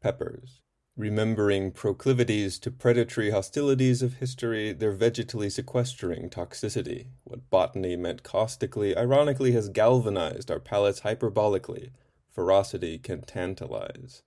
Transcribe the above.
peppers. Remembering proclivities to predatory hostilities of history, they're vegetally sequestering toxicity, what botany meant caustically, ironically has galvanized our palates hyperbolically. Ferocity can tantalize.